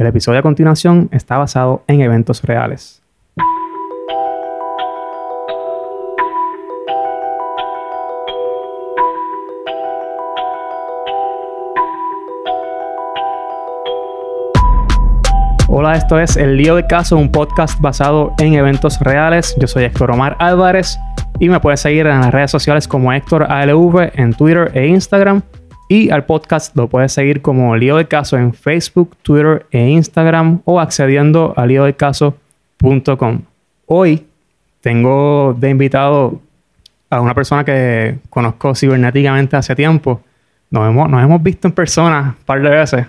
El episodio a continuación está basado en eventos reales. Hola, esto es El Lío de Caso, un podcast basado en eventos reales. Yo soy Héctor Omar Álvarez y me puedes seguir en las redes sociales como Héctor ALV en Twitter e Instagram. Y al podcast lo puedes seguir como Lío de Caso en Facebook, Twitter e Instagram o accediendo a líodecaso.com. Hoy tengo de invitado a una persona que conozco cibernéticamente hace tiempo. Nos hemos, nos hemos visto en persona un par de veces,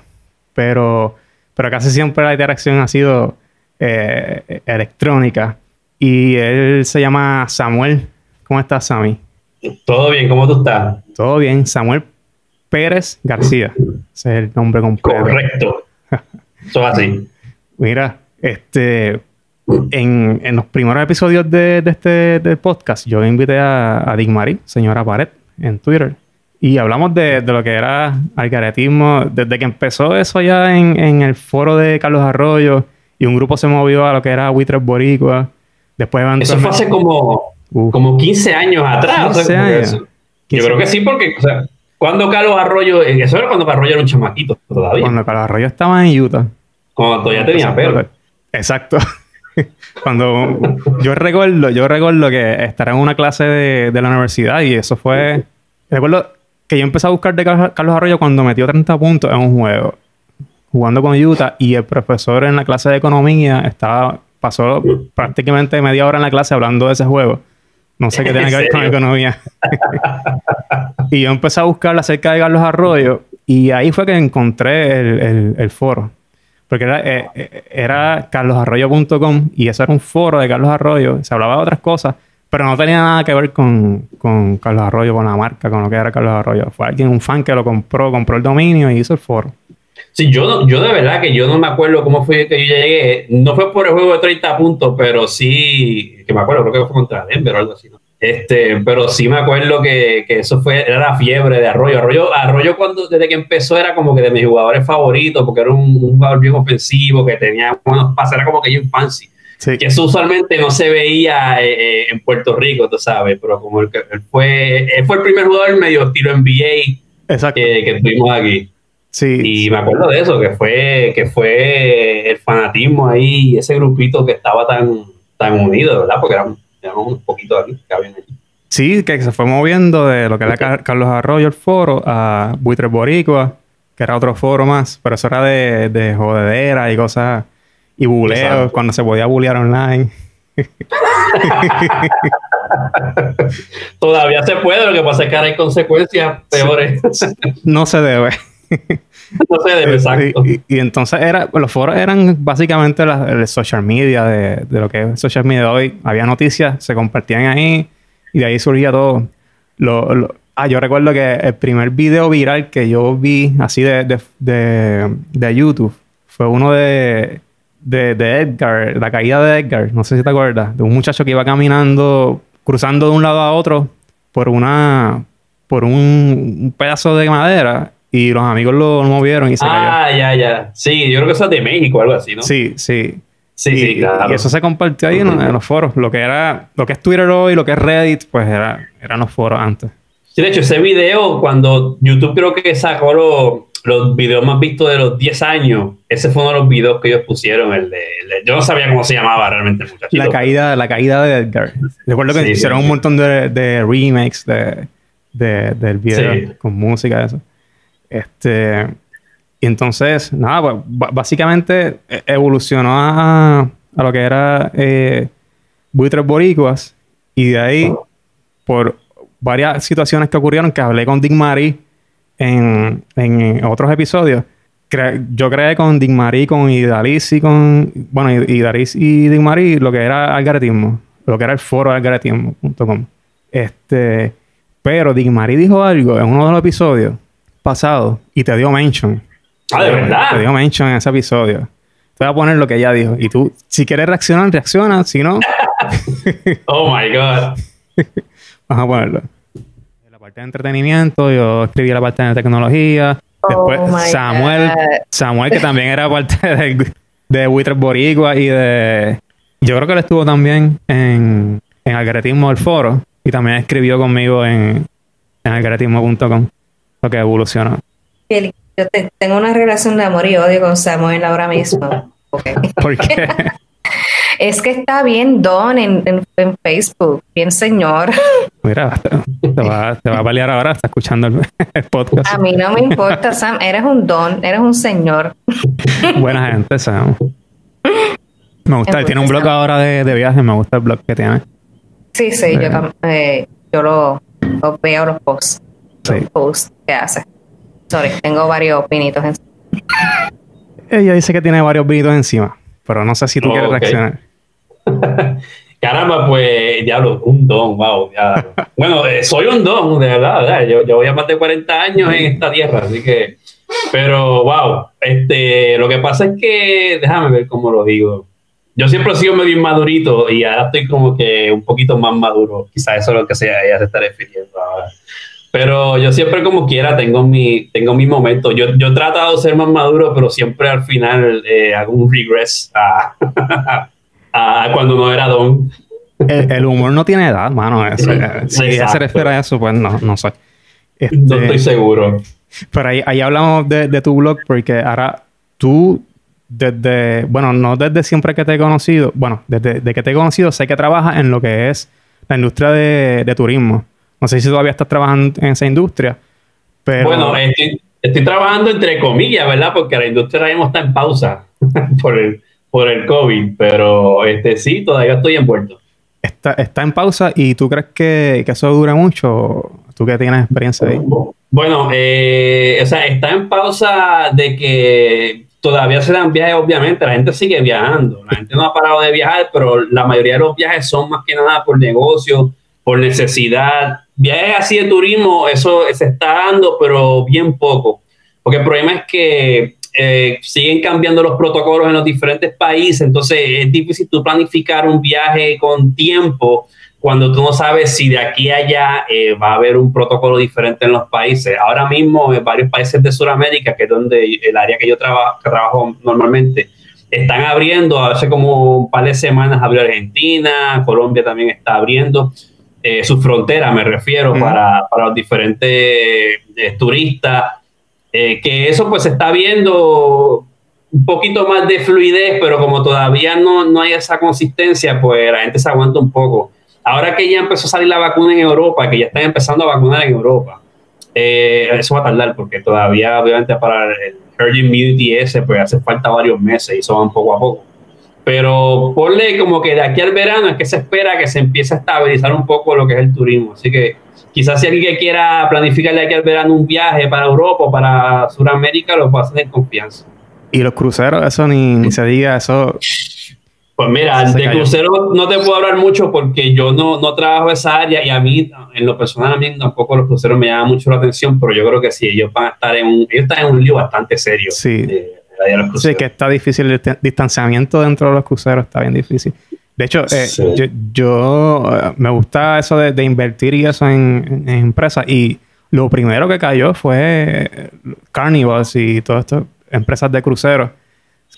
pero pero casi siempre la interacción ha sido eh, electrónica. Y él se llama Samuel. ¿Cómo estás, Sammy? Todo bien, ¿cómo tú estás? Todo bien, Samuel Pérez García. Ese es el nombre completo. Correcto. Eso es así. Mira, este, en, los primeros episodios de, este podcast, yo invité a, a Dick Marie, señora Pared, en Twitter. Y hablamos de, lo que era algaretismo, desde que empezó eso ya en, el foro de Carlos Arroyo y un grupo se movió a lo que era Buitres Boricua. Después Eso fue hace como, como 15 años atrás. 15 años. Yo creo que sí, porque, o sea, cuando Carlos Arroyo, eh, eso era cuando Carlos Arroyo era un chamaquito todavía. Cuando Carlos Arroyo estaba en Utah. Cuando todavía tenía pelo. Exacto. cuando yo recuerdo, yo recuerdo que estar en una clase de, de la universidad y eso fue. Recuerdo que yo empecé a buscar de Carlos Arroyo cuando metió 30 puntos en un juego, jugando con Utah, y el profesor en la clase de economía estaba, pasó prácticamente media hora en la clase hablando de ese juego. No sé qué tiene que ver con economía. y yo empecé a buscar acerca de Carlos Arroyo y ahí fue que encontré el, foro. Porque era, eh, eh, era carlosarroyo.com y eso era un foro de Carlos Arroyo. Se hablaba de otras cosas, pero no tenía nada que ver con, con Carlos Arroyo, con la marca, con lo que era Carlos Arroyo. Fue alguien, un fan que lo compró, compró el dominio y hizo el foro. Sí, yo, yo de verdad que yo no me acuerdo cómo fue que yo llegué. No fue por el juego de 30 puntos, pero sí, que me acuerdo, creo que fue contra Denver o algo así. Este, pero sí me acuerdo que, que, eso fue, era la fiebre de Arroyo. Arroyo. Arroyo cuando, desde que empezó era como que de mis jugadores favoritos, porque era un, jugador bien ofensivo, que tenía buenos pases, era como que yo fancy. Que eso usualmente no se veía eh, eh, en Puerto Rico, tú sabes, pero como él, fue, fue el primer jugador medio estilo NBA que, que, tuvimos aquí. Sí. Y me acuerdo de eso, que fue, que fue el fanatismo ahí, ese grupito que estaba tan, tan unido, ¿verdad? Porque éramos, un poquito aquí, que habían allí. Sí, que se fue moviendo de lo que era Carlos Arroyo, el foro, a Buitres Boricua, que era otro foro más, pero eso era de, de jodedera y cosas y buleo, cuando se podía bulear online. Todavía se puede, lo que pasa es que ahora hay consecuencias peores. no se debe. no se debe, exacto. Y, entonces era, los foros eran básicamente la, social media de, lo que es social media de hoy. Había noticias, se compartían ahí y de ahí surgía todo. ah, yo recuerdo que el primer video viral que yo vi así de, de YouTube fue uno de de, Edgar, la caída de Edgar, no sé si te acuerdas, de un muchacho que iba caminando, cruzando de un lado a otro por una por un, pedazo de madera y los amigos lo, movieron y se ah, ya, ya. Sí, yo creo que eso es de México, algo así, ¿no? Sí, sí. Sí, sí, claro. Y eso se compartió ahí en, los foros. Lo que era, lo que es Twitter hoy, lo que es Reddit, pues era, eran los foros antes. Sí, de hecho, ese video, cuando YouTube creo que sacó lo, los videos más vistos de los 10 años, ese fue uno de los videos que ellos pusieron, el de, yo no sabía cómo se llamaba realmente el La caída, la caída de Edgar. Recuerdo que hicieron un montón de, de remakes de, del video con música, eso. Este, y entonces, nada, pues, básicamente e, evolucionó a, a, lo que era eh, Buitres Boricuas y de ahí, por varias situaciones que ocurrieron, que hablé con Dick Marie en, en otros episodios, yo creé con Dick Marie, con Idalis y con. Bueno, Idalis y Dick Marie lo que era algaretismo, lo que era el foro algaretismo.com. Este. Pero Dick Marie dijo algo en uno de los episodios pasados y te dio mention. Ah, de verdad. Te dio mention en ese episodio. Te voy a poner lo que ella dijo. Y tú, si quieres reaccionar, reacciona. Si no. oh my God. Vamos a ponerlo parte de entretenimiento, yo escribí la parte de tecnología, Después Oh my Samuel, God. Samuel, que también era parte de, de Buitres Boricua y de... Yo creo que él estuvo también en, en Algaretismo del Foro y también escribió conmigo en, en algaretismo.com, lo que evolucionó. Kelly, Yo te- tengo una relación de amor y odio con Samuel ahora mismo. Ok. Porque Es que está bien don en, en- en Facebook, bien señor. Mira, te, te va, te va a pelear ahora, está escuchando el, el podcast. A mí no me importa, Sam, eres un don, eres un señor. Buena gente, Sam. Me gusta, tiene un blog Sam. ahora de, de viajes, me gusta el blog que tiene. Sí, sí, yo, Eh. eh, yo lo, lo veo los posts, Sí. los posts que hace. Sorry, tengo varios pinitos Ella dice que tiene varios vinitos encima, pero no sé si tú Oh, quieres reaccionar. Caramba, pues, diablo, un don, wow. ya. Bueno, eh, soy un don, de verdad, ¿verdad? Yo, yo voy a más de 40 años en esta tierra, así que, pero, wow, este, lo que pasa es que, déjame ver cómo lo digo. Yo siempre he sido medio inmadurito y ahora estoy como que un poquito más maduro. Quizás eso es lo que se, ella se está refiriendo ahora. Pero yo siempre como quiera tengo mi, tengo mi momento. Yo, yo he tratado de ser más maduro, pero siempre al final eh, hago un regress a, a cuando no era don. El, el humor no tiene edad, mano. Eso, eh, si ella se Exacto. refiere a eso, pues no, no sé. No Este, estoy seguro. Pero ahí, ahí hablamos de, de tu blog, porque ahora tú, desde, bueno, no desde siempre que te he conocido, bueno, desde de que te he conocido, sé que trabajas en lo que es la industria de, de turismo. No sé si todavía estás trabajando en esa industria, pero... Bueno, estoy, estoy trabajando entre comillas, ¿verdad? Porque la industria ahora mismo está en pausa por el, por el COVID, pero este sí, todavía estoy envuelto. está, está en pausa y tú crees que, que eso dura mucho, tú que tienes experiencia ahí. Bueno, eh, o sea, está en pausa de que todavía se dan viajes, obviamente, la gente sigue viajando, la gente no ha parado de viajar, pero la mayoría de los viajes son más que nada por negocio, por necesidad. Viajes así de turismo, eso se está dando, pero bien poco, porque el problema es que eh, siguen cambiando los protocolos en los diferentes países, entonces es difícil tú planificar un viaje con tiempo cuando tú no sabes si de aquí a allá eh, va a haber un protocolo diferente en los países. Ahora mismo en varios países de Sudamérica, que es donde el área que yo trabajo normalmente, están abriendo, hace como un par de semanas abrió Argentina, Colombia también está abriendo eh, sus fronteras, me refiero, para, para los diferentes eh, turistas, eh, que eso pues se está viendo un poquito más de fluidez, pero como todavía no, no hay esa consistencia, pues la gente se aguanta un poco. Ahora que ya empezó a salir la vacuna en Europa, que ya están empezando a vacunar en Europa, eh, eso va a tardar porque todavía, obviamente, para el herd immunity ese, pues hace falta varios meses y eso van poco a poco. Pero ponle como que de aquí al verano es que se espera que se empiece a estabilizar un poco lo que es el turismo. Así que quizás si alguien que quiera planificar de aquí al verano un viaje para Europa o para Sudamérica, lo puede hacer en confianza. Y los cruceros, eso ni, ni se diga, eso... Pues mira, de cayó. crucero no te puedo hablar mucho porque yo no, no trabajo esa área y a mí, en lo personal, a mí tampoco los cruceros me llaman mucho la atención, pero yo creo que sí, ellos van a estar en un, ellos están en un lío bastante serio. Sí. eh, de los Sí, cruceros. que está difícil el distanciamiento dentro de los cruceros, está bien difícil. De hecho, eh, Sí. yo, yo, eh, me gusta eso de, de invertir y eso en, en empresas. Y lo primero que cayó fue eh, Carnivals y todas estas empresas de cruceros.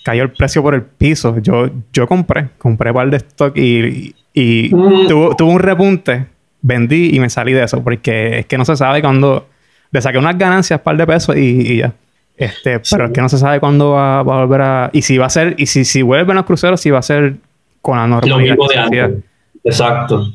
Cayó el precio por el piso. Yo, yo compré, compré par de stock y, y, y Mm. tuvo, tuvo un repunte. Vendí y me salí de eso porque es que no se sabe cuándo. Le saqué unas ganancias, par de pesos y, y ya. Este, pero es que no se sabe cuándo va, va a volver a. Y si va a ser. Y si, si vuelven los cruceros, si va a ser con la lo normalidad. mismo de antes. Exacto.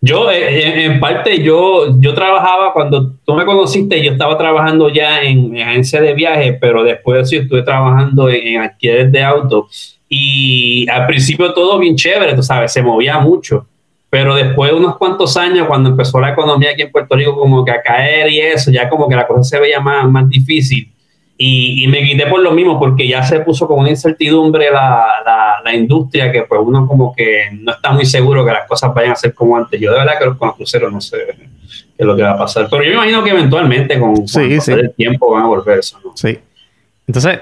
Yo, eh, en, en parte, yo, yo trabajaba cuando tú me conociste, yo estaba trabajando ya en, en agencia de viajes, pero después yo estuve trabajando en, en alquileres de autos. Y al principio todo bien chévere, tú sabes, se movía mucho. Pero después de unos cuantos años, cuando empezó la economía aquí en Puerto Rico como que a caer y eso, ya como que la cosa se veía más, más difícil. Y, y me quité por lo mismo, porque ya se puso con una incertidumbre la, la, la industria que pues uno como que no está muy seguro que las cosas vayan a ser como antes. Yo de verdad que con los cruceros no sé qué es lo que va a pasar. Pero yo me imagino que eventualmente con, con Sí, el sí. del tiempo van a volver eso. ¿no? Sí. Entonces,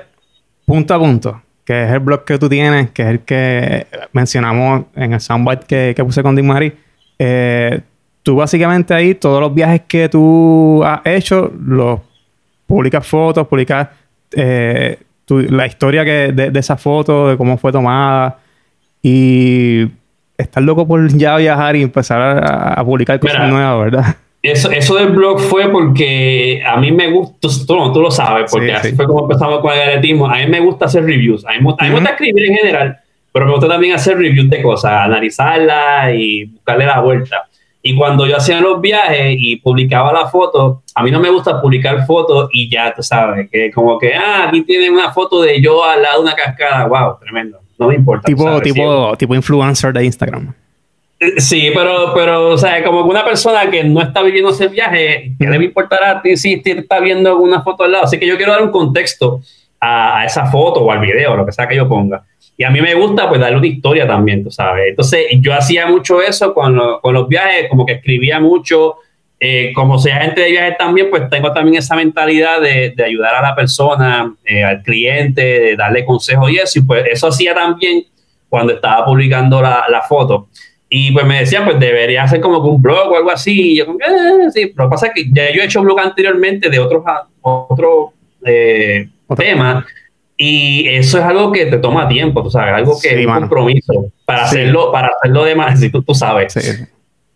punto a punto, que es el blog que tú tienes, que es el que mencionamos en el soundbite que, que puse con Dick Marie, eh, tú básicamente ahí, todos los viajes que tú has hecho, los publicas fotos, publicas eh, tu- la historia que, de, de esa foto, de cómo fue tomada. Y estás loco por ya viajar y empezar a, a publicar cosas Mira. nuevas, ¿verdad? Eso, eso del blog fue porque a mí me gusta, tú, tú- tú lo sabes, porque Sí, así sí. fue como empezamos con el atletismo. A mí me gusta hacer reviews, a mí, a mí me gusta escribir en general, pero me gusta también hacer reviews de cosas, analizarlas y buscarle la vuelta. Y cuando yo hacía los viajes y publicaba la foto, a mí no me gusta publicar fotos y ya, tú sabes, que como que, ah, aquí tienen una foto de yo al lado de una cascada, wow, tremendo, no me importa. Tipo, tipo, tipo influencer de Instagram. Sí, pero, pero, o sea, como que una persona que no está viviendo ese viaje, ¿qué le va a importar a ti si te está viendo una foto al lado? Así que yo quiero dar un contexto a, a esa foto o al video, lo que sea que yo ponga. Y a mí me gusta, pues, darle una historia también, tú sabes. Entonces, yo hacía mucho eso con, lo- con los viajes, como que escribía mucho. Eh, como soy agente de viajes también, pues tengo también esa mentalidad de, de ayudar a la persona, eh, al cliente, de darle consejos y eso. Y pues eso hacía también cuando estaba publicando la, la foto. Y pues me decían, pues debería hacer como que un blog o algo así. Y yo como "Eh, sí, pero lo que pasa es que ya yo he hecho blog anteriormente de otros otro, eh. Y eso es algo que te toma tiempo, tú sabes, algo que Sí, es un compromiso para Sí. hacerlo, para hacerlo de más, si tú, tú sabes, Sí.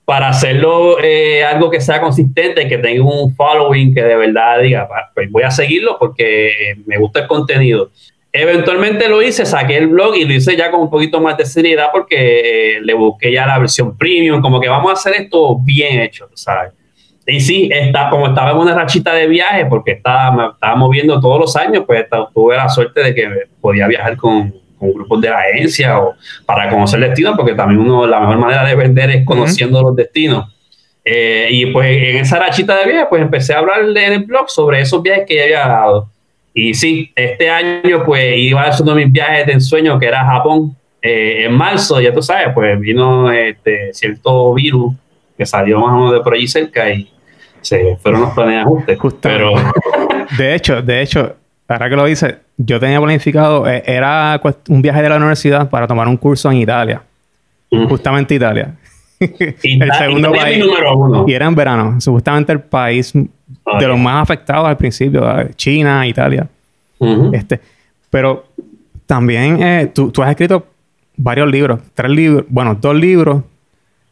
para hacerlo eh, algo que sea consistente, que tenga un following que de verdad diga, "Pa- pues voy a seguirlo porque me gusta el contenido. Eventualmente lo hice, saqué el blog y lo hice ya con un poquito más de seriedad porque eh, le busqué ya la versión premium, como que vamos a hacer esto bien hecho, tú ¿sabes? Y sí, está, como estaba en una rachita de viaje, porque estaba, me estaba moviendo todos los años, pues tuve la suerte de que podía viajar con, con grupos de la agencia o para conocer destinos, porque también uno, la mejor manera de vender es conociendo los destinos. Eh, y pues en esa rachita de viaje, pues empecé a hablar en el blog sobre esos viajes que ya había dado. Y sí, este año pues iba a ser uno de mis viajes de ensueño, que era a Japón. Eh, en marzo, ya tú sabes, pues vino este cierto virus que salió más o menos de por allí cerca y se fueron los planes de ajuste. Justo. Pero De hecho, de hecho, ahora que lo dice, yo tenía planificado, eh, era un viaje de la universidad para tomar un curso en Italia, justamente Italia. el segundo Italia país. número uno. Y era en verano, justamente el país de los más afectados al principio, eh, China, Italia. Este, pero también eh, tú, tú has escrito varios libros, tres libros, bueno, dos libros,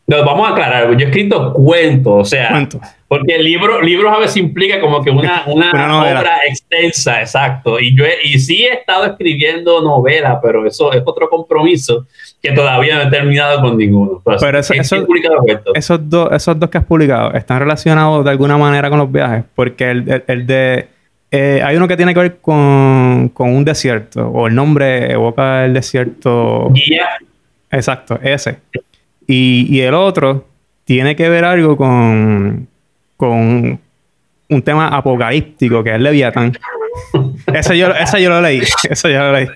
No, vamos a aclarar, yo he escrito cuentos, o sea, cuentos. Porque el libro, libros a veces implica como que una, una, obra extensa, exacto. Y yo he- y sí he estado escribiendo novelas, pero eso es otro compromiso que todavía no he terminado con ninguno. Pero, Pero eso-. Esos dos, esos dos que has publicado están relacionados de alguna manera con los viajes, porque el, el- el de eh, hay uno que tiene que ver con, con un desierto, o el nombre evoca el desierto. Guía, Exacto, ese. Y, y el otro tiene que ver algo con, con un tema apocalíptico, que es Leviatán. ese, yo, yo lo leí. Yo lo leí.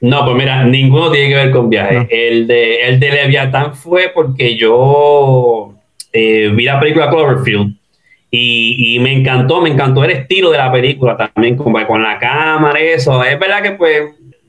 No, pues mira, ninguno tiene que ver con viajes. No. El, de, el de Leviatán fue porque yo eh, vi la película Cloverfield y, y me encantó, me encantó el estilo de la película también, con, con la cámara, eso. Es verdad que pues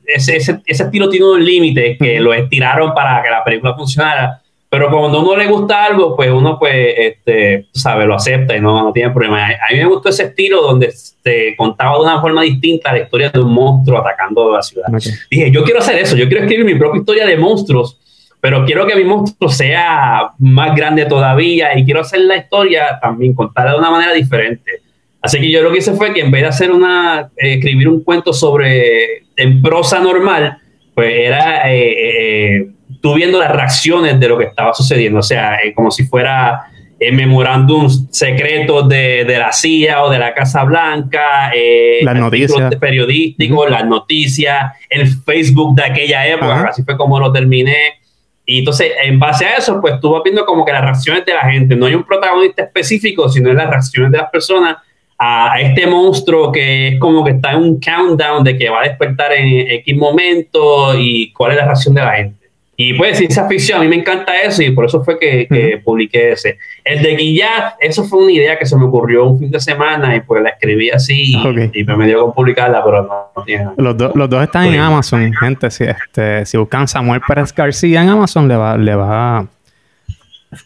ese, ese, ese estilo tiene un límite que lo estiraron para que la película funcionara. Pero cuando a uno le gusta algo, pues uno, pues, este, tú sabes, lo acepta y no, no tiene problema. A mí me gustó ese estilo donde se contaba de una forma distinta la historia de un monstruo atacando la ciudad Ok. dije, yo quiero hacer eso, yo quiero escribir mi propia historia de monstruos, pero quiero que mi monstruo sea más grande todavía y quiero hacer la historia también contarla de una manera diferente. Así que yo lo que hice fue que en vez de hacer una, eh, escribir un cuento sobre, en prosa normal, pues era eh, eh, tú viendo las reacciones de lo que estaba sucediendo, o sea, eh, como si fuera eh, memorándums secretos de, de la CIA o de la Casa Blanca, eh, Las noticias. periodísticos, las noticias, el Facebook de aquella época, así fue como lo terminé. Y entonces, en base a eso, pues tú vas viendo como que las reacciones de la gente, no hay un protagonista específico, sino las reacciones de las personas a, a este monstruo que es como que está en un countdown de que va a despertar en X momento y cuál es la reacción de la gente. Y pues ciencia ficción, a mí me encanta eso y por eso fue que, que publiqué ese. El de Guillat, eso fue una idea que se me ocurrió un fin de semana y pues la escribí así y- me dio con publicarla, pero no, no tiene nada. Los, do- los dos están en Amazon, gente. Si, este, si buscan Samuel Pérez García en Amazon, le va, le va,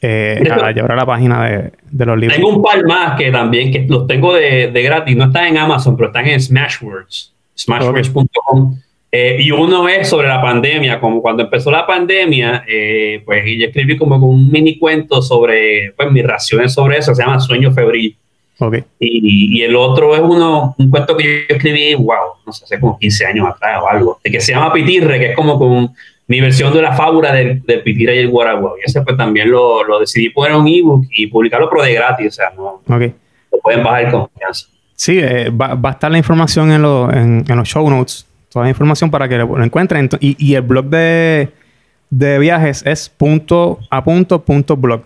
eh, a llevar a la página de, de, los libros. Tengo un par más que también, que los tengo de, de gratis, no están en Amazon, pero están en Smashwords, smashwords.com. Eh, y uno es sobre la pandemia, como cuando empezó la pandemia, eh, pues yo escribí como un mini cuento sobre pues, mis raciones sobre eso, se llama Sueño Febril. Okay. Y, y, el otro es uno, un cuento que yo escribí, wow, no sé, hace como 15 años atrás o algo, que se llama Pitirre, que es como con mi versión de la fábula del, del Pitirre y el Guaraguao. Y ese pues también lo, lo decidí poner en un ebook y publicarlo, pero de gratis, o sea, no okay. lo pueden bajar con confianza. Sí, eh, va, va, a estar la información en, lo, en, en, los show notes, toda la información para que lo, encuentren. Y, y, el blog de, de viajes es punto a punto punto blog.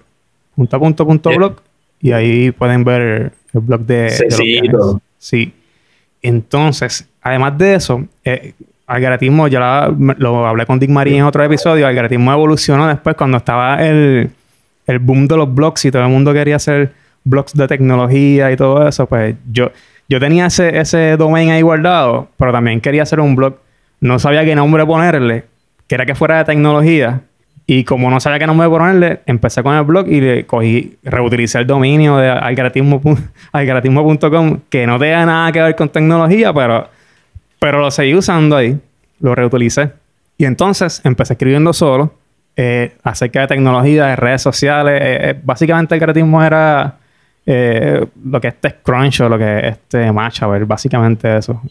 Punto a punto punto blog. Y ahí pueden ver el blog de, sí, de sí, sí. Entonces, además de eso, eh, algoritmo, ya la, lo hablé con Dick Marín en otro episodio, algoritmo evolucionó después cuando estaba el, el boom de los blogs y todo el mundo quería hacer blogs de tecnología y todo eso, pues yo, yo tenía ese, ese domain ahí guardado, pero también quería hacer un blog. No sabía qué nombre ponerle, que era que fuera de tecnología. Y como no sabía qué nombre ponerle, empecé con el blog y le cogí, reutilicé el dominio de algoritmo.com, que no tenía nada que ver con tecnología, pero, pero lo seguí usando ahí. Lo reutilicé. Y entonces empecé escribiendo solo eh, acerca de tecnología, de redes sociales. Eh, eh, básicamente el algoritmo era eh, lo que este es Crunch o lo que este Match, a ver, básicamente eso.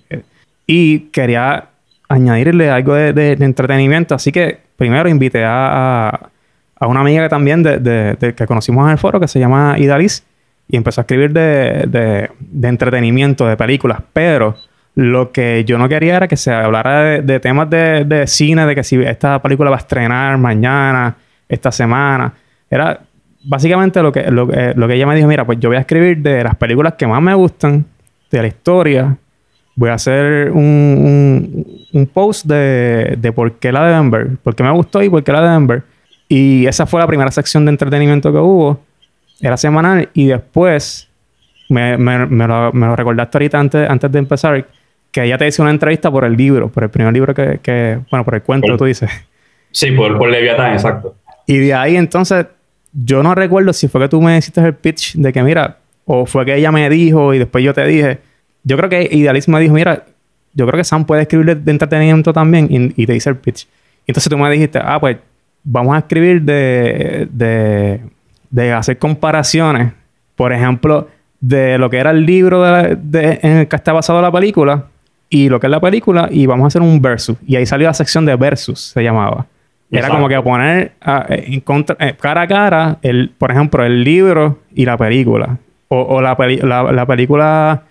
y quería añadirle algo de, entretenimiento, así que primero invité a, a, una amiga que también de, que conocimos en el foro que se llama Idalis y empezó a escribir de, entretenimiento, de películas, pero lo que yo no quería era que se hablara de, temas de, cine, de que si esta película va a estrenar mañana, esta semana, era básicamente lo que, lo, lo, que ella me dijo, mira, pues yo voy a escribir de las películas que más me gustan, de la historia. Voy a hacer un, un, un post de, de, por qué la de Denver, por qué me gustó y por qué la de Denver. Y esa fue la primera sección de entretenimiento que hubo. Era semanal y después me, me, me, lo, me lo, recordaste ahorita antes, antes de empezar que ella te hizo una entrevista por el libro, por el primer libro que, que bueno, por el cuento, por, tú dices. Sí, por, por Leviatán, exacto. Y de ahí entonces yo no recuerdo si fue que tú me hiciste el pitch de que, mira, o fue que ella me dijo y después yo te dije. Yo creo que Idealist me dijo, mira, yo creo que Sam puede escribir de, entretenimiento también y, te hice el pitch. Y entonces tú me dijiste, ah, pues vamos a escribir de, de, hacer comparaciones, por ejemplo, de lo que era el libro de, de, en el que está basado la película y lo que es la película y vamos a hacer un versus. Y ahí salió la sección de versus, se llamaba. Era como que poner uh, en contra, eh, cara a cara, el, por ejemplo, el libro y la película. O, o la, peli la, la, película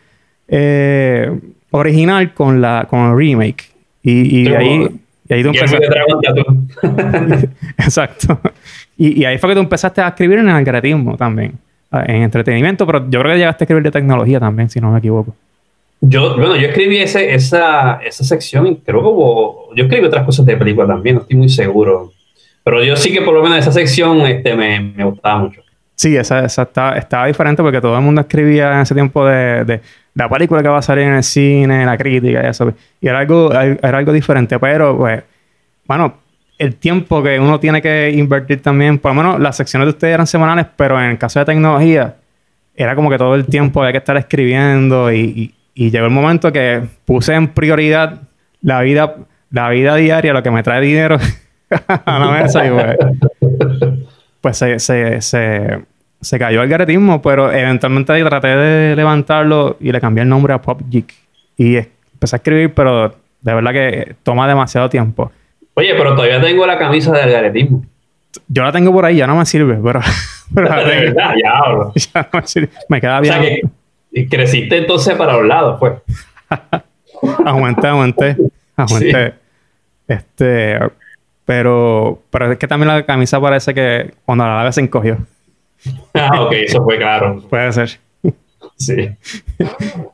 eh, original con, la, con el remake. Y, y, ahí, y ahí tú empezaste... Exacto. Y, y, ahí fue que tú empezaste a escribir en el algoritmo también. En entretenimiento, pero yo creo que llegaste a escribir de tecnología también, si no me equivoco. Yo, bueno, yo escribí ese, esa, esa sección y creo que yo escribí otras cosas de película también, no estoy muy seguro. Pero yo sí que por lo menos esa sección este, me, me gustaba mucho. Sí, esa, esa estaba, estaba, diferente porque todo el mundo escribía en ese tiempo de, de, la película que va a salir en el cine, la crítica y eso. Y era algo, era algo diferente, pero pues, bueno, el tiempo que uno tiene que invertir también, por lo menos las secciones de ustedes eran semanales, pero en el caso de tecnología, era como que todo el tiempo había que estar escribiendo y y llegó el momento que puse en prioridad la vida, la vida diaria, lo que me trae dinero a la mesa. y pues, pues se, se, se, se, cayó el garetismo, pero eventualmente traté de levantarlo y le cambié el nombre a Pop Geek. Y empecé a escribir, pero de verdad que toma demasiado tiempo. Oye, pero todavía tengo la camisa del garetismo. Yo la tengo por ahí, ya no me sirve, pero. pero la de verdad, ya. Ya no me sirve. Me queda bien. O sea que y creciste entonces para los lados, pues. aguanté, aguanté, aguanté. Sí. Este, pero, pero es que también la camisa parece que cuando la lave se encogió. Ah, ok, eso fue claro. Puede ser. Sí.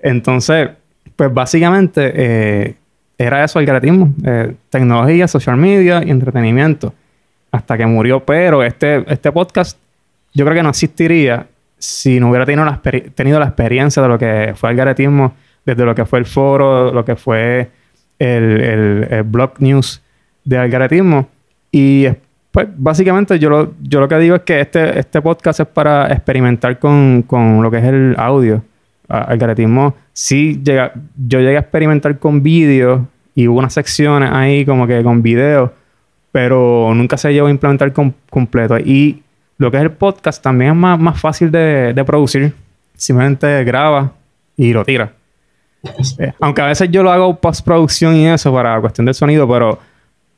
Entonces, pues básicamente eh, era eso el gratismo. Eh, tecnología, social media y entretenimiento. Hasta que murió. Pero este, este podcast yo creo que no existiría si no hubiera tenido la, tenido la experiencia de lo que fue el garetismo, desde lo que fue el foro, lo que fue el, el, blog news de algaretismo. Y Pues básicamente yo lo, yo lo que digo es que este, este podcast es para experimentar con, con lo que es el audio. Algoritmo, sí llega, yo llegué a experimentar con vídeos y hubo unas secciones ahí como que con videos, pero nunca se llegó a implementar com- completo. Y lo que es el podcast también es más, más fácil de, de producir. Simplemente graba y lo tira. Eh, aunque a veces yo lo hago postproducción y eso para cuestión del sonido, pero,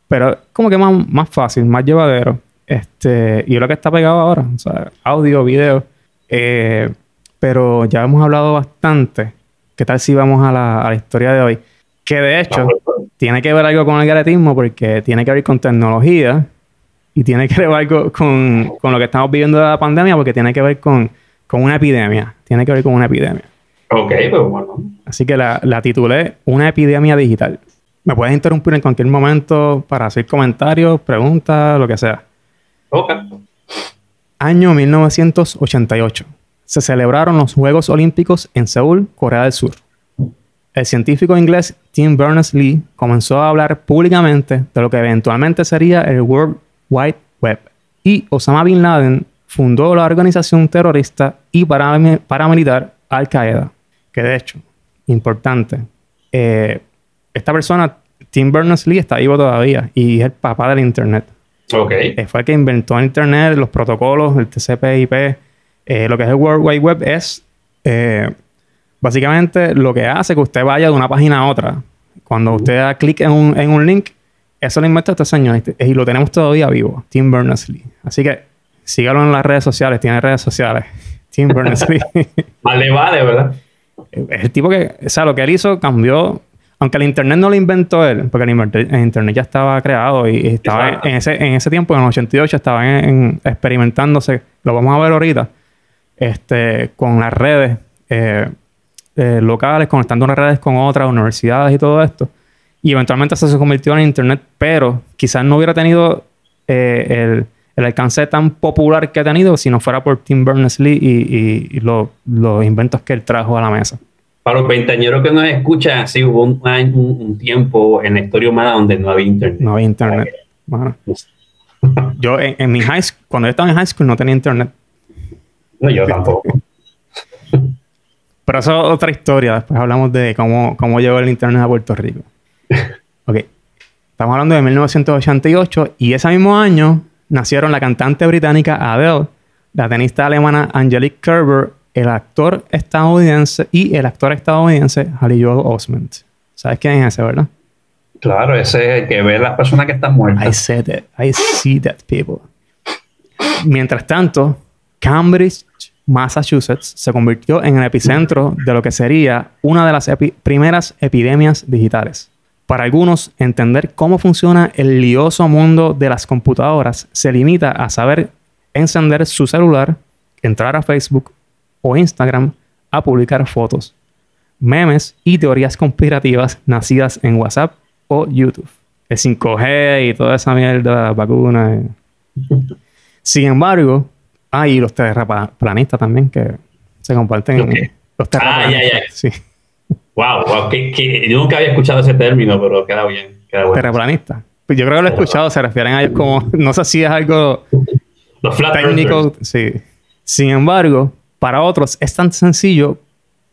pero como que más, más fácil, más llevadero. Este, y es lo que está pegado ahora, o sea, audio, video. Eh, pero ya hemos hablado bastante. ¿Qué tal si vamos a la, a la historia de hoy? Que de hecho tiene que ver algo con el algoritmo porque tiene que ver con tecnología y tiene que ver algo con, con lo que estamos viviendo de la pandemia porque tiene que ver con, con una epidemia. Tiene que ver con una epidemia. Ok, pues bueno. Así que la, la titulé Una epidemia digital. Me puedes interrumpir en cualquier momento para hacer comentarios, preguntas, lo que sea. Ok. Año 1988. Se celebraron los Juegos Olímpicos en Seúl, Corea del Sur. El científico inglés Tim Berners-Lee comenzó a hablar públicamente de lo que eventualmente sería el World Wide Web. Y Osama Bin Laden fundó la organización terrorista y paramil- paramilitar Al-Qaeda. Que de hecho, importante, eh, esta persona, Tim Berners-Lee, está vivo todavía y es el papá del Internet. Ok. Eh, fue el que inventó el Internet, los protocolos, el TCP/IP. Eh, lo que es el World Wide Web es eh, básicamente lo que hace que usted vaya de una página a otra. Cuando usted da clic en un, en un link, eso lo inventó este señor y, y lo tenemos todavía vivo, Tim Berners-Lee. Así que sígalo en las redes sociales, tiene redes sociales. Tim Berners-Lee. Más le vale, ¿verdad? es el tipo que, o sea, lo que él hizo cambió. Aunque el internet no lo inventó él, porque el, internet ya estaba creado y, estaba en ese, en ese tiempo, en el 88, estaban en- experimentándose. Lo vamos a ver ahorita. Este, con las redes eh, eh, locales, conectando unas redes con otras universidades y todo esto. Y eventualmente eso se convirtió en internet, pero quizás no hubiera tenido eh, el, el alcance tan popular que ha tenido si no fuera por Tim Berners-Lee y, y- y lo- los inventos que él trajo a la mesa. Para los veinteañeros que nos escuchan, sí hubo un, un- un tiempo en la historia humana donde no había internet. No había internet. Bueno, yo en, en mi high school, cuando yo estaba en high school no tenía internet. No, yo tampoco. Pero eso es otra historia. Después hablamos de cómo, cómo llegó el internet a Puerto Rico. Ok. Estamos hablando de 1988 y ese mismo año nacieron la cantante británica Adele, la tenista alemana Angelique Kerber, el actor estadounidense y el actor estadounidense Haley Joel Osment. ¿Sabes quién es ese, verdad? Claro, ese es el que ve las personas que están I muertas. said it. I see that people. Mientras tanto, Cambridge, Massachusetts, se convirtió en el epicentro de lo que sería una de las epi- primeras epidemias digitales. Para algunos, entender cómo funciona el lioso mundo de las computadoras se limita a saber encender su celular, entrar a Facebook o Instagram a publicar fotos, memes y teorías conspirativas nacidas en WhatsApp o YouTube. El 5G y toda esa mierda de las vacunas. Sin embargo, hay los terraplanistas también que se comparten. Ok. Los Ah, ya, terraplanistas. ya. Sí, Wow, wow, que, que- yo nunca había escuchado ese término, pero queda bien. Queda bueno. terraplanistas. Pues yo creo que lo he escuchado, se refieren a ellos como, no sé si es algo Los técnico, sí. Sin embargo, para otros es tan sencillo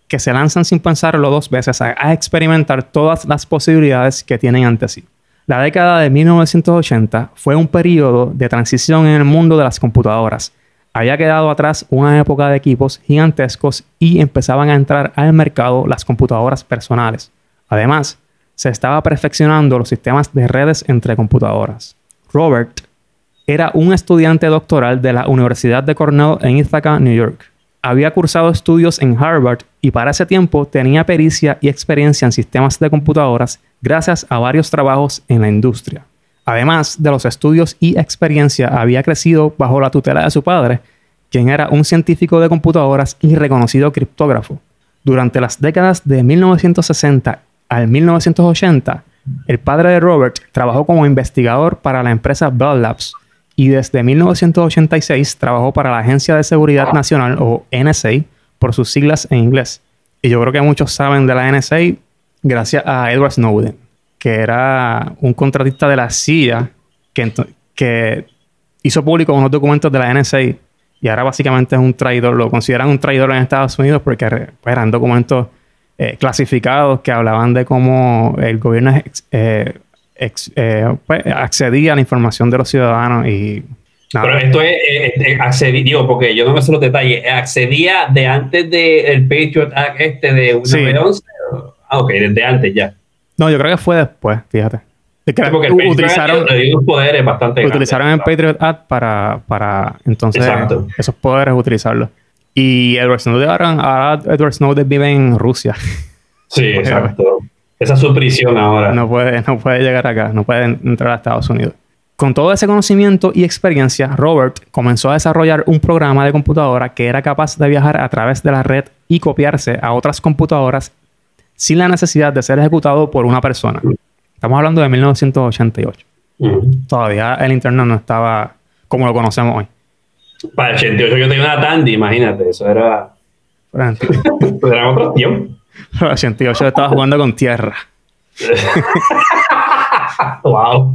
que se lanzan sin pensarlo dos veces a, a experimentar todas las posibilidades que tienen ante sí. La década de 1980 fue un periodo de transición en el mundo de las computadoras. Había quedado atrás una época de equipos gigantescos y empezaban a entrar al mercado las computadoras personales. Además, se estaba perfeccionando los sistemas de redes entre computadoras. Robert era un estudiante doctoral de la Universidad de Cornell en Ithaca, New York. Había cursado estudios en Harvard y para ese tiempo tenía pericia y experiencia en sistemas de computadoras gracias a varios trabajos en la industria. Además de los estudios y experiencia, había crecido bajo la tutela de su padre, quien era un científico de computadoras y reconocido criptógrafo. Durante las décadas de 1960 al 1980, el padre de Robert trabajó como investigador para la empresa Bell Labs y desde 1986 trabajó para la Agencia de Seguridad Nacional o NSA por sus siglas en inglés. Y yo creo que muchos saben de la NSA gracias a Edward Snowden, que era un contratista de la CIA que, que hizo público unos documentos de la NSA y ahora básicamente es un traidor, lo consideran un traidor en Estados Unidos porque pues, eran documentos eh, clasificados que hablaban de cómo el gobierno eh, eh, pues, accedía a la información de los ciudadanos y... Pero esto es, accedía, digo, porque yo no me sé los detalles, ¿accedía de antes del Patriot Act este de una sí. Ah, ok, desde antes ya. No, yo creo que fue después, fíjate. porque utilizaron, poderes bastante utilizaron el Patriot Act para, para entonces esos poderes utilizarlos. Y Edward Snowden ahora, Edward Snowden vive en Rusia. Sí, exacto. Esa es su prisión ahora. No puede, no puede llegar acá, no puede entrar a Estados Unidos. Con todo ese conocimiento y experiencia, Robert comenzó a desarrollar un programa de computadora que era capaz de viajar a través de la red y copiarse a otras computadoras sin la necesidad de ser ejecutado por una persona. Estamos hablando de 1988. Todavía el Internet no estaba como lo conocemos hoy. Para el 88 yo tenía una Tandy, imagínate, eso era... era otro tiempo. Para el 88 estaba jugando con tierra. wow.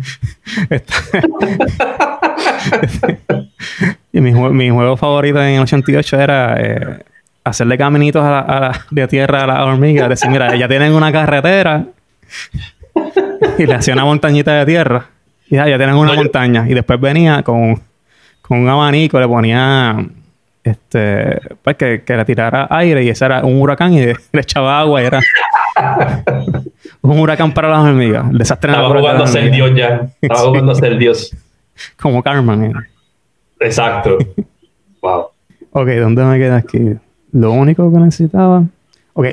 y mi, mi, juego favorito en el 88 era eh, hacerle caminitos a la, de tierra a la hormiga. Decir, mira, ya tienen una carretera. y le hacía una montañita de tierra. Y ya, ya tienen una montaña. Y después venía con, con un abanico, le ponía este pues que, que, le tirara aire y ese era un huracán y le, echaba agua y era un huracán para las hormigas. El desastre Estaba jugando a ser Dios ya. Estaba jugando a ser Dios. Como Carmen. Eh. Exacto. wow. Ok, ¿dónde me queda aquí? Lo único que necesitaba.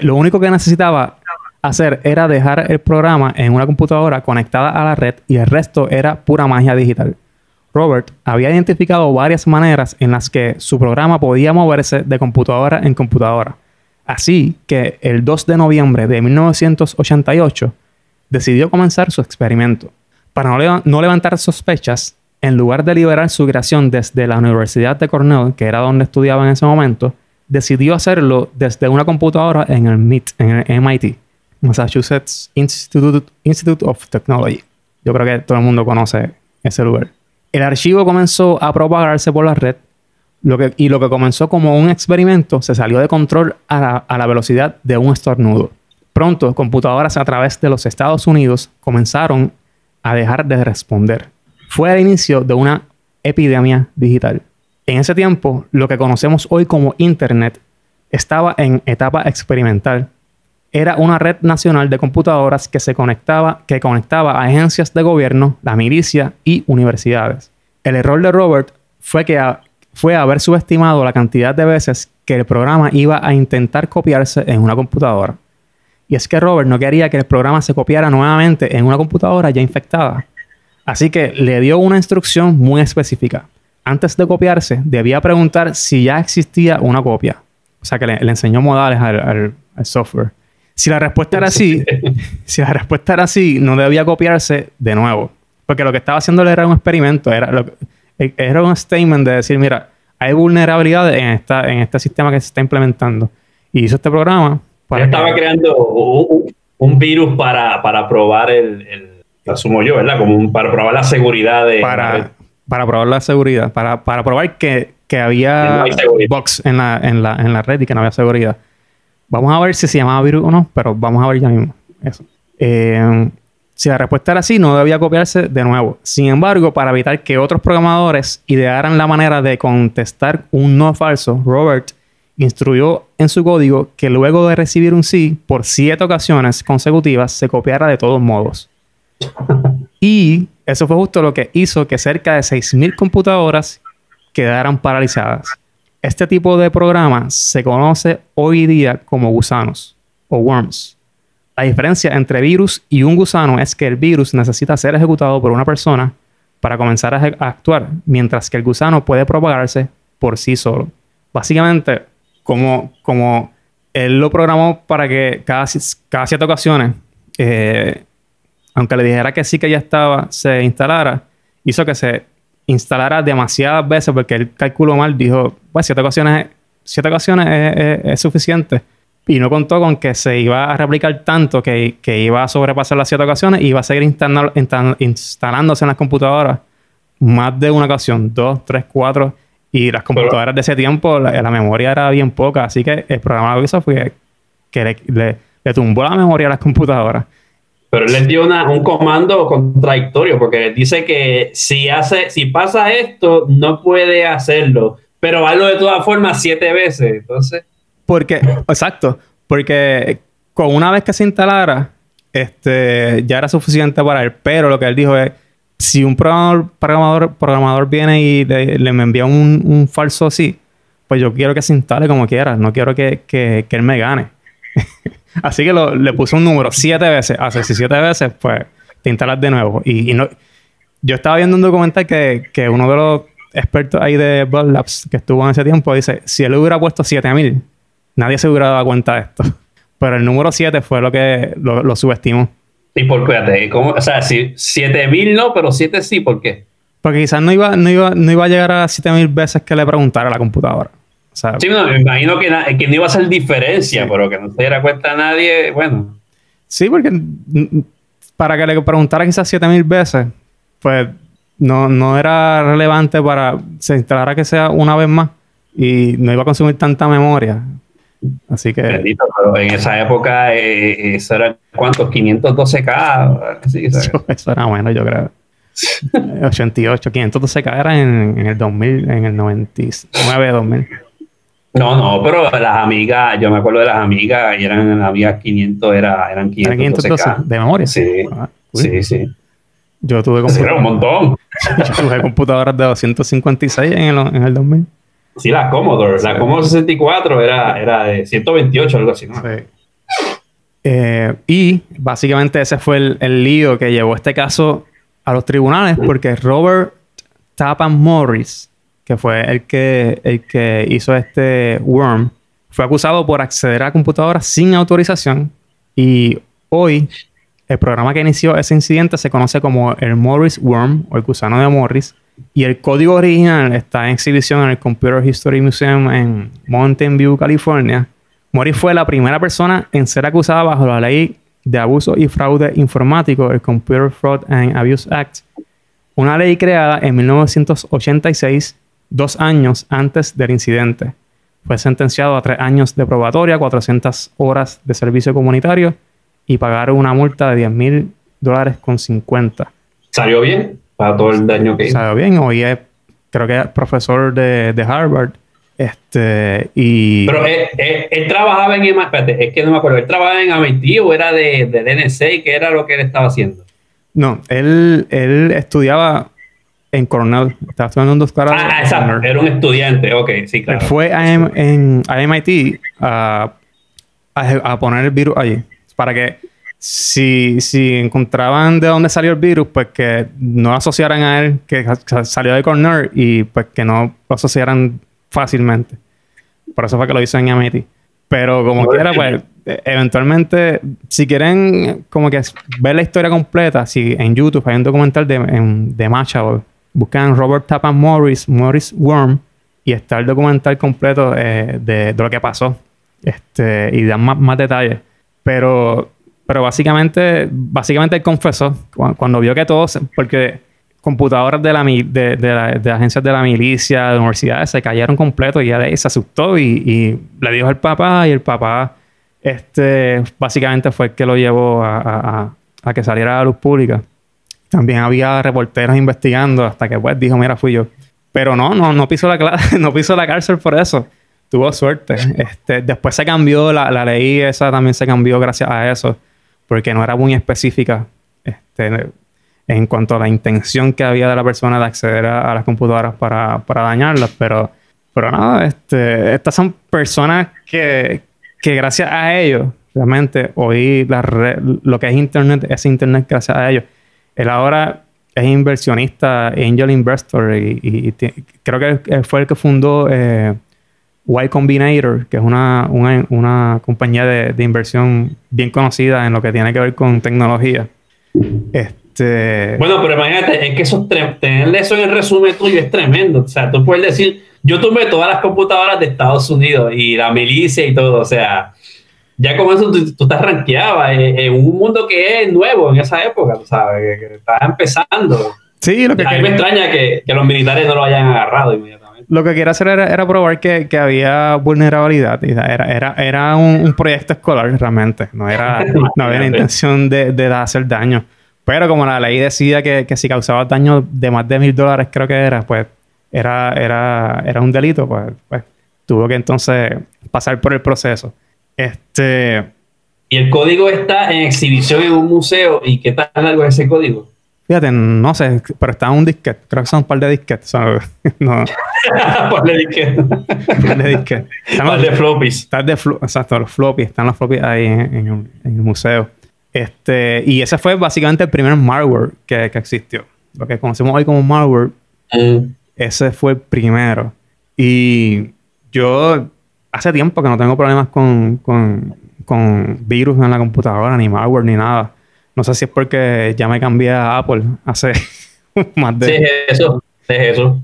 Lo único que necesitaba hacer era dejar el programa en una computadora conectada a la red y el resto era pura magia digital. Robert había identificado varias maneras en las que su programa podía moverse de computadora en computadora. Así que el 2 de noviembre de 1988 decidió comenzar su experimento. Para no, levantar sospechas, en lugar de liberar su creación desde la Universidad de Cornell, que era donde estudiaba en ese momento, decidió hacerlo desde una computadora en el MIT, Massachusetts Institute, Institute of Technology. Yo creo que todo el mundo conoce ese lugar. El archivo comenzó a propagarse por la red y lo que comenzó como un experimento se salió de control a la, velocidad de un estornudo. Pronto, computadoras a través de los Estados Unidos comenzaron a dejar de responder. Fue el inicio de una epidemia digital. En ese tiempo, lo que conocemos hoy como Internet estaba en etapa experimental. Era una red nacional de computadoras que se conectaba, que conectaba a agencias de gobierno, la milicia y universidades. El error de Robert fue que fue haber subestimado la cantidad de veces que el programa iba a intentar copiarse en una computadora. Y es que Robert no quería que el programa se copiara nuevamente en una computadora ya infectada. Así que le dio una instrucción muy específica. Antes de copiarse, debía preguntar si ya existía una copia. O sea que le, enseñó modales al, software. Si la respuesta era sí, si la respuesta era sí, no debía copiarse de nuevo. Porque lo que estaba haciendo era un experimento, era lo, era un statement de decir, mira, hay vulnerabilidades en, esta, en este sistema que se está implementando. Y hizo este programa. Para estaba creando un, virus para, para probar el, el, asumo yo, ¿verdad? Como para probar la seguridad de... Para, para probar la seguridad, para, para probar que, que había box en la, en, la, en la red y que no había seguridad. Vamos a ver si se llamaba virus o no, pero vamos a ver ya mismo eso. Eh, si la respuesta era sí, no debía copiarse de nuevo. Sin embargo, para evitar que otros programadores idearan la manera de contestar un no falso, Robert instruyó en su código que luego de recibir un sí por siete ocasiones consecutivas se copiara de todos modos. Y eso fue justo lo que hizo que cerca de 6.000 computadoras quedaran paralizadas. Este tipo de programa se conoce hoy día como gusanos o worms. La diferencia entre virus y un gusano es que el virus necesita ser ejecutado por una persona para comenzar a, actuar, mientras que el gusano puede propagarse por sí solo. Básicamente, como, como él lo programó para que cada, cada ocasiones, eh, aunque le dijera que sí que ya estaba, se instalara, hizo que se instalara demasiadas veces porque él calculó mal, dijo, pues siete ocasiones, siete ocasiones es suficiente y no contó con que se iba a replicar tanto que, iba a sobrepasar las siete ocasiones y iba a seguir instalándose en las computadoras más de una ocasión, dos, tres, cuatro, y las computadoras de ese tiempo, la, la memoria era bien poca, así que el programa lo que hizo fue que le, le- le tumbó la memoria a las computadoras. Pero él les dio una- un comando contradictorio porque dice que si hace, si pasa esto, no puede hacerlo. Pero hazlo de todas formas siete veces. Entonces, Porque, exacto, porque con una vez que se instalara, este, ya era suficiente para él. Pero lo que él dijo es, si un programador, programador, programador viene y le, le me envía un, un falso sí, pues yo quiero que se instale como quiera. No quiero que, que- que él me gane. Así que lo- le puse un número siete veces. Hace si siete veces, pues te instalas de nuevo. Y, y no, yo estaba viendo un documental que, que uno de los expertos ahí de Blood Labs que estuvo en ese tiempo dice, si él hubiera puesto 7000, nadie se hubiera dado cuenta de esto. Pero el número 7 fue lo que lo, lo subestimó. y por cuídate, ¿cómo? o sea, si siete mil no, pero siete sí, ¿por qué? Porque quizás no iba, no iba, no iba a llegar a 7000 veces que le preguntara a la computadora. Sea, Sí, no, me imagino que, que no iba a hacer diferencia, pero que no se diera cuenta nadie, bueno. Sí, porque para que le preguntara quizás 7000 veces, pues no, no era relevante para se instalara que sea una vez más y no iba a consumir tanta memoria. Así que Bendito, pero en esa época eh, eso era ¿cuántos? 512K. Sí, o sea, eso era bueno, yo creo. 88, 512K era en, en el 2000, en el 99, 2000. No, no, pero las amigas, yo me acuerdo de las amigas, y eran las amigas 500, era, eran Era 512 512K. de memoria. Sí, Ah, sí, sí. Yo tuve, Sí, era un montón. yo tuve computadoras de 256 en el, en el 2000. Sí, la Commodore, la Commodore 64 era, era de 128, algo así, ¿no? Sí. Eh, y básicamente ese fue el, el lío que llevó este caso a los tribunales porque Robert Tappan Morris, que fue el que, el que hizo este worm, fue acusado por acceder a computadoras sin autorización y hoy el programa que inició ese incidente se conoce como el Morris Worm o el gusano de Morris y el código original está en exhibición en el Computer History Museum en Mountain View, California. Morris fue la primera persona en ser acusada bajo la ley de abuso y fraude informático, el Computer Fraud and Abuse Act, una ley creada en 1986, dos años antes del incidente. Fue sentenciado a tres años de probatoria, 400 horas de servicio comunitario y pagar una multa de 10 mil dólares con 50. Salió bien para todo el daño que hizo. ¿Sabe bien? Hoy es, creo que es profesor de, de Harvard. Este, y Pero él, él- él trabajaba en MIT, espérate, es que no me acuerdo, él trabajaba en MIT o era de, del NSA, ¿qué era lo que él estaba haciendo? no, él, él estudiaba en Cornell. Estaba estudiando un doctorado. Ah, exacto, era un estudiante, ok, sí, claro. Fue a, M- en, a MIT a, a, a poner el virus allí. Para que si, si encontraban de dónde salió el virus, pues que no asociaran a él que sa- salió de Cornell y pues que no lo asociaran fácilmente. Por eso fue que lo hizo en MIT. Pero como No, quiera, es- pues eh, eventualmente, si quieren como que ver la historia completa, si en YouTube hay un documental de, en- de Machado, buscan Robert Tappan Morris, Morris Worm, y está el documental completo eh, de, lo que pasó. Este, y dan más, detalles. Pero, pero básicamente, básicamente él confesó cu- cuando vio que todos, porque computadoras de, la, de, de, la- agencias de la milicia, de universidades, se cayeron completo y ahí se asustó y, le dijo al papá y el papá este, básicamente fue el que lo llevó a- a que saliera a la luz pública. También había reporteros investigando hasta que pues dijo, mira, fui yo. Pero no, no, no pisó la, no pisó la cárcel por eso. Tuvo suerte. Este, después se cambió, la, la ley esa también se cambió gracias a eso, porque no era muy específica este, en cuanto a la intención que había de la persona de acceder a, a las computadoras para, para dañarlas. Pero, pero nada, este, estas son personas que, que gracias a ellos, realmente hoy la red- lo que es Internet es Internet gracias a ellos. Él ahora es inversionista, angel investor, y, creo que fue el que fundó eh, Y Combinator, que es una, una, compañía de, de inversión bien conocida en lo que tiene que ver con tecnología. Este, Bueno, pero imagínate, es que eso, es tre- tener eso en el resumen tuyo es tremendo. O sea, tú puedes decir, yo tuve todas las computadoras de Estados Unidos y la milicia y todo. O sea, ya con eso tú, tú estás rankeado en, en un mundo que es nuevo en esa época, sabes, que, que estás empezando. Sí, lo que A mí me extraña que, que los militares no lo hayan agarrado inmediatamente. Lo que quería hacer era, era probar que, que había vulnerabilidad. Era, era, era un, un proyecto escolar realmente. No, era, no había la intención de, de hacer daño. Pero como la ley decía que, que si causaba daño de más de mil dólares, creo que era, pues era, era, era un delito, pues, pues tuvo que entonces pasar por el proceso. Este. Y el código está en exhibición en un museo. ¿Y qué tan largo es ese código? Fíjate, no sé, pero está en un disquete. Creo que son un par de disquetes. no. par de disquetes. par de disquetes. par de floppies. Están de flo exacto, los floppies. Están los floppies ahí en, en, en, el museo. Este, y ese fue básicamente el primer malware que, que existió. Lo que conocemos hoy como malware. Mm. Ese fue el primero. Y yo hace tiempo que no tengo problemas con, con, con virus en la computadora, ni malware, ni nada. No sé si es porque ya me cambié a Apple hace más de... Sí, es eso, es eso.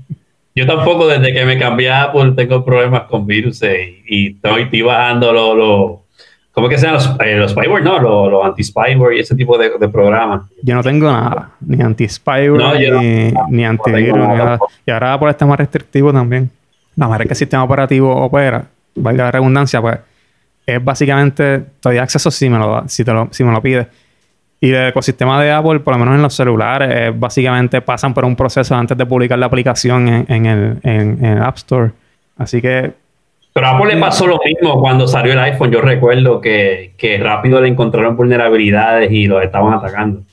Yo tampoco desde que me cambié a Apple tengo problemas con virus y, estoy, bajando los... Lo, ¿Cómo que sean los, eh, los spyware? No, los, los anti-spyware y ese tipo de, de, programas. Yo no tengo nada, ni anti-spyware, ni, no, ni antivirus, ni nada. Y ahora Apple está más restrictivo también. La manera que el sistema operativo opera, valga la redundancia, pues es básicamente, todavía acceso si me lo, si te lo, si me lo pides. Y el ecosistema de Apple, por lo menos en los celulares, básicamente pasan por un proceso antes de publicar la aplicación en, en, el, en, el, App Store. Así que... Pero a Apple le pasó lo mismo cuando salió el iPhone. Yo recuerdo que, que rápido le encontraron vulnerabilidades y los estaban atacando.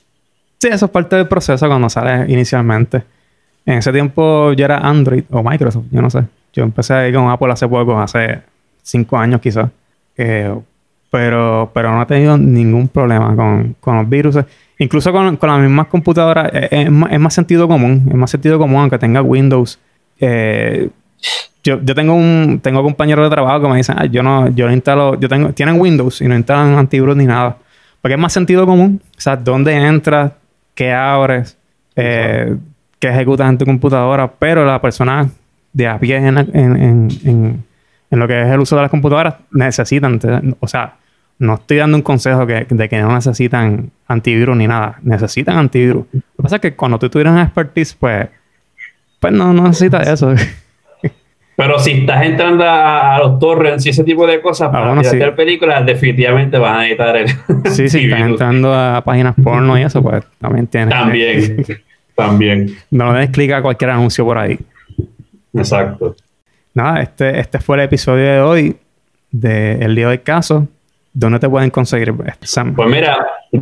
Sí, eso es parte del proceso cuando sale inicialmente. En ese tiempo ya era Android o Microsoft, yo no sé. Yo empecé ahí con Apple hace poco, hace cinco años quizás. Eh, pero, pero no he tenido ningún problema con, con los virus. Incluso con, con las mismas computadoras eh, es, más, es, más, sentido común. Es más sentido común aunque tenga Windows. Eh, yo, yo tengo un tengo compañeros de trabajo que me dicen, yo no, yo no instalo, yo tengo, tienen Windows y no instalan antivirus ni nada. Porque es más sentido común. O sea, dónde entras, qué abres, eh, qué ejecutas en tu computadora. Pero la persona de a pie en, en, en, en, lo que es el uso de las computadoras necesitan, o sea, no estoy dando un consejo que, de que no necesitan antivirus ni nada, necesitan antivirus. Lo que pasa es que cuando tú tuvieras una expertise, pues, pues no, no necesitas eso. Pero si estás entrando a, los torrents y ese tipo de cosas para ah, bueno, sí. películas, definitivamente vas a necesitar el. Sí, sí, estás entrando a páginas porno y eso, pues también tienes. También, también. No le des clic a cualquier anuncio por ahí. Exacto. Nada, este, este fue el episodio de hoy de El Lío del Caso. ¿Dónde te pueden conseguir, Sam? Pues mira,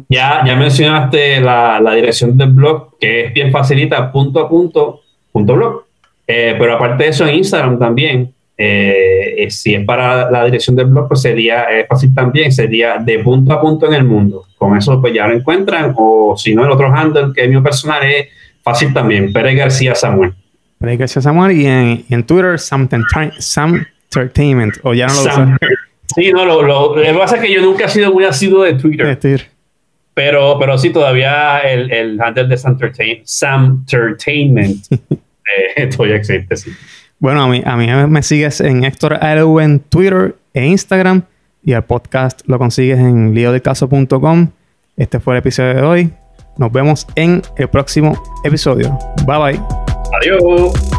ya, ya mencionaste la, la dirección del blog, que es bien facilita, punto a punto, punto blog. Eh, pero aparte de eso, en Instagram también, eh, eh, si es para la dirección del blog, pues sería fácil también, sería de punto a punto en el mundo. Con eso pues ya lo encuentran, o si no, el otro handle que es mío personal es fácil también, Pérez García Samuel. Samuel y en, en Twitter, Sam, Sam Entertainment, o ya no lo Sam, Sí, no, lo, lo, que pasa es que yo nunca he sido muy asiduo de Twitter. Pero, pero sí, todavía el, el handle de Sam, Entertainment eh, todavía existe, sí. Bueno, a mí, a mí me sigues en Héctor Aero en Twitter e Instagram y el podcast lo consigues en liodelcaso.com. Este fue el episodio de hoy. Nos vemos en el próximo episodio. Bye bye. Adiós.